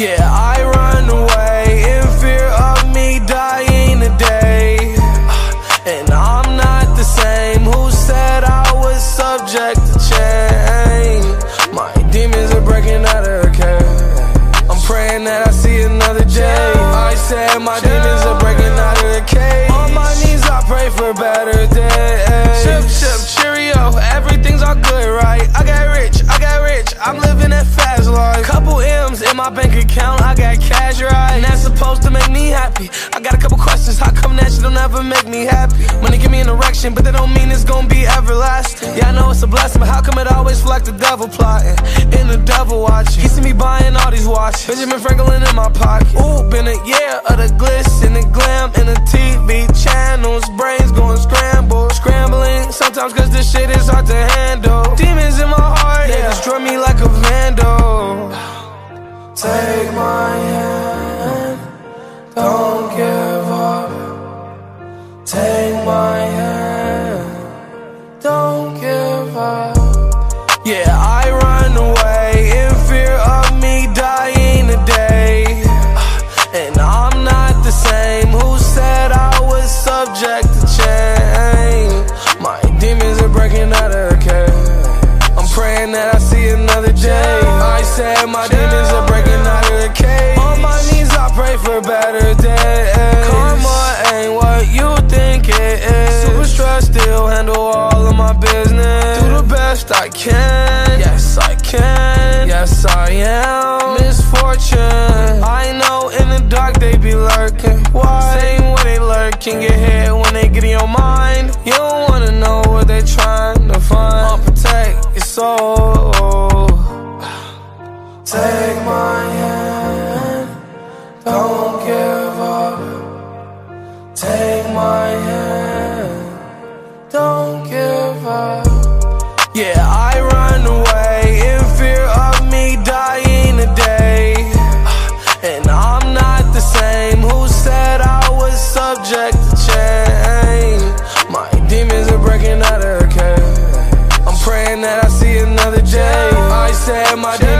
Yeah, I run away in fear of me dying today. And I'm not the same who said I was subject account, I got cash, right? And that's supposed to make me happy. I got a couple questions, how come that shit don't ever make me happy? Money give me an erection, but that don't mean it's gonna be everlasting. Yeah, I know it's a blessing, but how come it always feel like the devil plotting? And the devil watching. He see me buying all these watches. Benjamin Franklin in my pocket. Ooh, been a year of the glitz and the glam and the TV channels. Brains going scramble, scrambling. Sometimes cause this shit is hard to handle. Demons in my heart, they destroy me like a vandal. Take my hand, don't give up. Take my hand, don't give up. Yeah, pray for better days. Karma ain't what you think it is. Super stressed, still handle all of my business. Do the best I can. Yes, I can. Yes, I am. Misfortune. I know in the dark they be lurking. Why? Same way they lurking. Get hit when they get in your mind. You don't wanna know what they trying back to change. My demons are breaking out of her cage. I'm praying that I see another day. I said my demons.